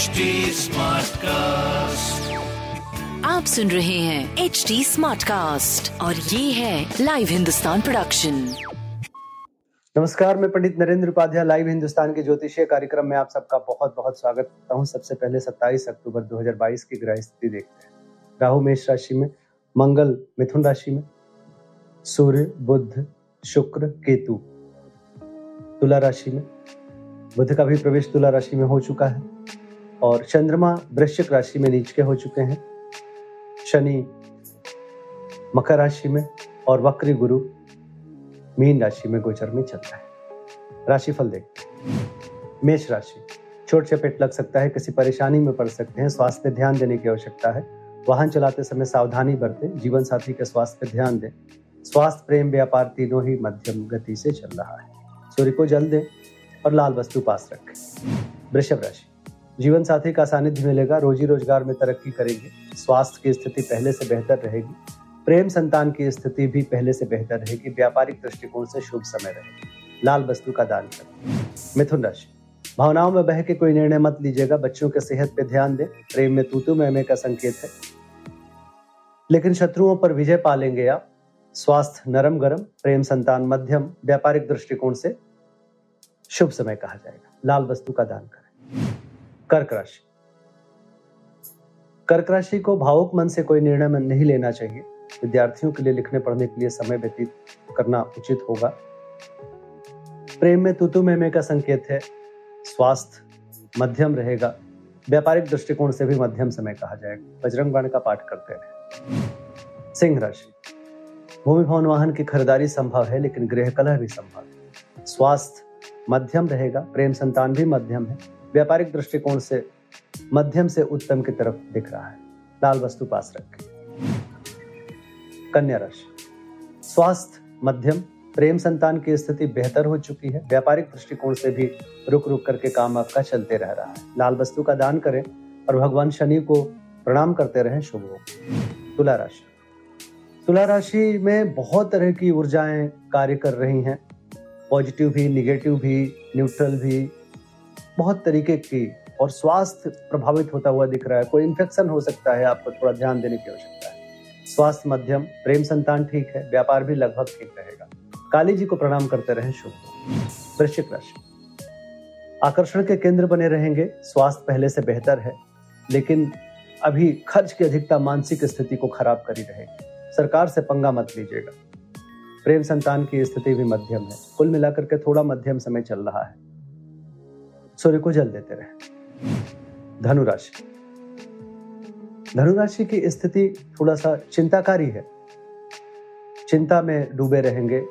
HD Smartcast. आप सुन रहे हैं एच डी स्मार्ट कास्ट और ये है लाइव हिंदुस्तान प्रोडक्शन नमस्कार मैं पंडित नरेंद्र उपाध्याय लाइव हिंदुस्तान के ज्योतिषीय कार्यक्रम में आप सबका बहुत बहुत स्वागत करता हूँ। सबसे पहले 27 अक्टूबर 2022 की ग्रह स्थिति देखते हैं। राहु मेष राशि में मंगल मिथुन राशि में सूर्य बुध शुक्र केतु। तुला राशि में बुध का भी प्रवेश तुला राशि में हो चुका है। और चंद्रमा वृश्चिक राशि में नीच के हो चुके हैं। शनि मकर राशि में और वक्री गुरु मीन राशि में गोचर में चल रहा है। राशिफल देखते हैं। मेष राशि छोट चपेट लग सकता है, किसी परेशानी में पड़ सकते हैं, स्वास्थ्य पे ध्यान देने की आवश्यकता है। वाहन चलाते समय सावधानी बरतें, जीवन साथी के स्वास्थ्य पे ध्यान दें। स्वास्थ्य, प्रेम, व्यापार तीनों ही मध्यम गति से चल रहा है। सूर्य को जल दें और लाल वस्तु पास रखें। वृषभ राशि जीवन साथी का सानिध्य मिलेगा। रोजी रोज़गार में तरक्की करेंगे। स्वास्थ्य की स्थिति पहले से बेहतर रहेगी। प्रेम संतान की स्थिति भी पहले से बेहतर रहेगी। व्यापारिक दृष्टिकोण से शुभ समय रहेगा। लाल वस्तु का दान करें। मिथुन राशि। भावनाओं में बह के कोई निर्णय मत लीजिएगा। बच्चों के सेहत पे ध्यान दें। प्रेम में तूतु में का संकेत है। लेकिन शत्रुओं पर विजय पालेंगे आप। स्वास्थ्य नरम गरम, प्रेम संतान मध्यम, व्यापारिक दृष्टिकोण से शुभ समय कहा जाएगा। लाल वस्तु का दान करें। कर्क राशि। कर्क राशि को भावुक मन से कोई निर्णय नहीं लेना चाहिए। विद्यार्थियों के लिए लिखने पढ़ने के लिए समय व्यतीत करना उचित होगा। प्रेम में तुतु में का संकेत है। स्वास्थ्य मध्यम रहेगा। व्यापारिक दृष्टिकोण से भी मध्यम समय कहा जाएगा। बजरंग बाण का पाठ करते रहे सिंह राशि। भूमि भवन वाहन की खरीदारी संभव है, लेकिन गृह कलह भी संभव है। स्वास्थ्य मध्यम रहेगा, प्रेम संतान भी मध्यम है। व्यापारिक दृष्टिकोण से मध्यम से उत्तम की तरफ़ दिख रहा है। लाल वस्तु पास रखें। कन्या राशि। स्वास्थ्य मध्यम, प्रेम संतान की स्थिति बेहतर हो चुकी है। व्यापारिक दृष्टिकोण से भी रुक रुक करके काम आपका चलते रह रहा है। लाल वस्तु का दान करें और भगवान शनि को प्रणाम करते रहें। शुभ हो। तुला राशि। तुला राशि में बहुत तरह की ऊर्जाएँ कार्य कर रही हैं। पॉजिटिव भी निगेटिव भी न्यूट्रल भी, बहुत तरीके की और स्वास्थ्य प्रभावित होता हुआ दिख रहा है। कोई इन्फेक्शन हो सकता है, आपको थोड़ा ध्यान देने की आवश्यकता है। स्वास्थ्य मध्यम, प्रेम संतान ठीक है, व्यापार भी लगभग ठीक रहेगा। काली जी को प्रणाम करते रहें, शुभ वृश्चिक राशि। आकर्षण के केंद्र बने रहेंगे, स्वास्थ्य पहले से बेहतर है, लेकिन अभी खर्च की अधिकता मानसिक स्थिति को खराब करी रहेगी। सरकार से पंगा मत लीजिएगा। प्रेम संतान की स्थिति भी मध्यम है। कुल मिलाकर के थोड़ा मध्यम समय चल रहा है। सूर्य को जल देते रहे। धनुराशि। धनुराशि की स्थिति थोड़ा सा चिंताकारी है। चिंता में डूबे रहेंगे।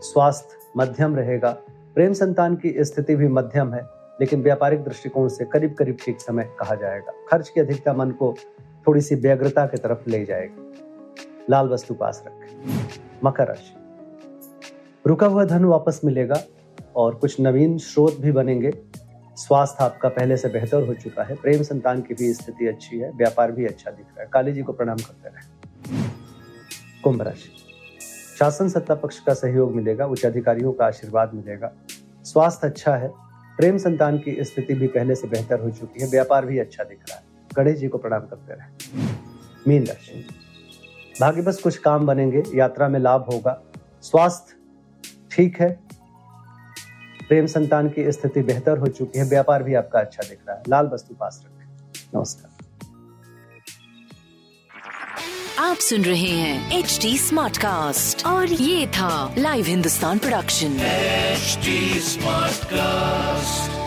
स्वास्थ्य मध्यम रहेगा। प्रेम संतान की स्थिति भी मध्यम है, लेकिन व्यापारिक दृष्टिकोण से करीब करीब ठीक समय कहा जाएगा। खर्च की अधिकता मन को थोड़ी सी व्यग्रता की तरफ़ ले जाएगी। लाल वस्तु पास रखें। मकर राशि। रुका हुआ धन वापस मिलेगा और कुछ नवीन स्रोत भी बनेंगे। स्वास्थ्य आपका पहले से बेहतर हो चुका है। प्रेम संतान की भी स्थिति अच्छी है, व्यापार भी अच्छा दिख रहा है। काली जी को प्रणाम करते रहे। कुंभ राशि। शासन सत्ता पक्ष का सहयोग मिलेगा, उच्च अधिकारियों का आशीर्वाद मिलेगा। स्वास्थ्य अच्छा है। प्रेम संतान की स्थिति भी पहले से बेहतर हो चुकी है। व्यापार भी अच्छा दिख रहा है। गणेश जी को प्रणाम करते रहे। मीन राशि। भाग्य बस कुछ काम बनेंगे, यात्रा में लाभ होगा। स्वास्थ्य ठीक है। प्रेम संतान की स्थिति बेहतर हो चुकी है व्यापार भी आपका अच्छा दिख रहा है। लाल वस्तु पास रखें। नमस्कार। आप सुन रहे हैं एच डी स्मार्ट कास्ट और ये था live Hindustan production smart Smartcast.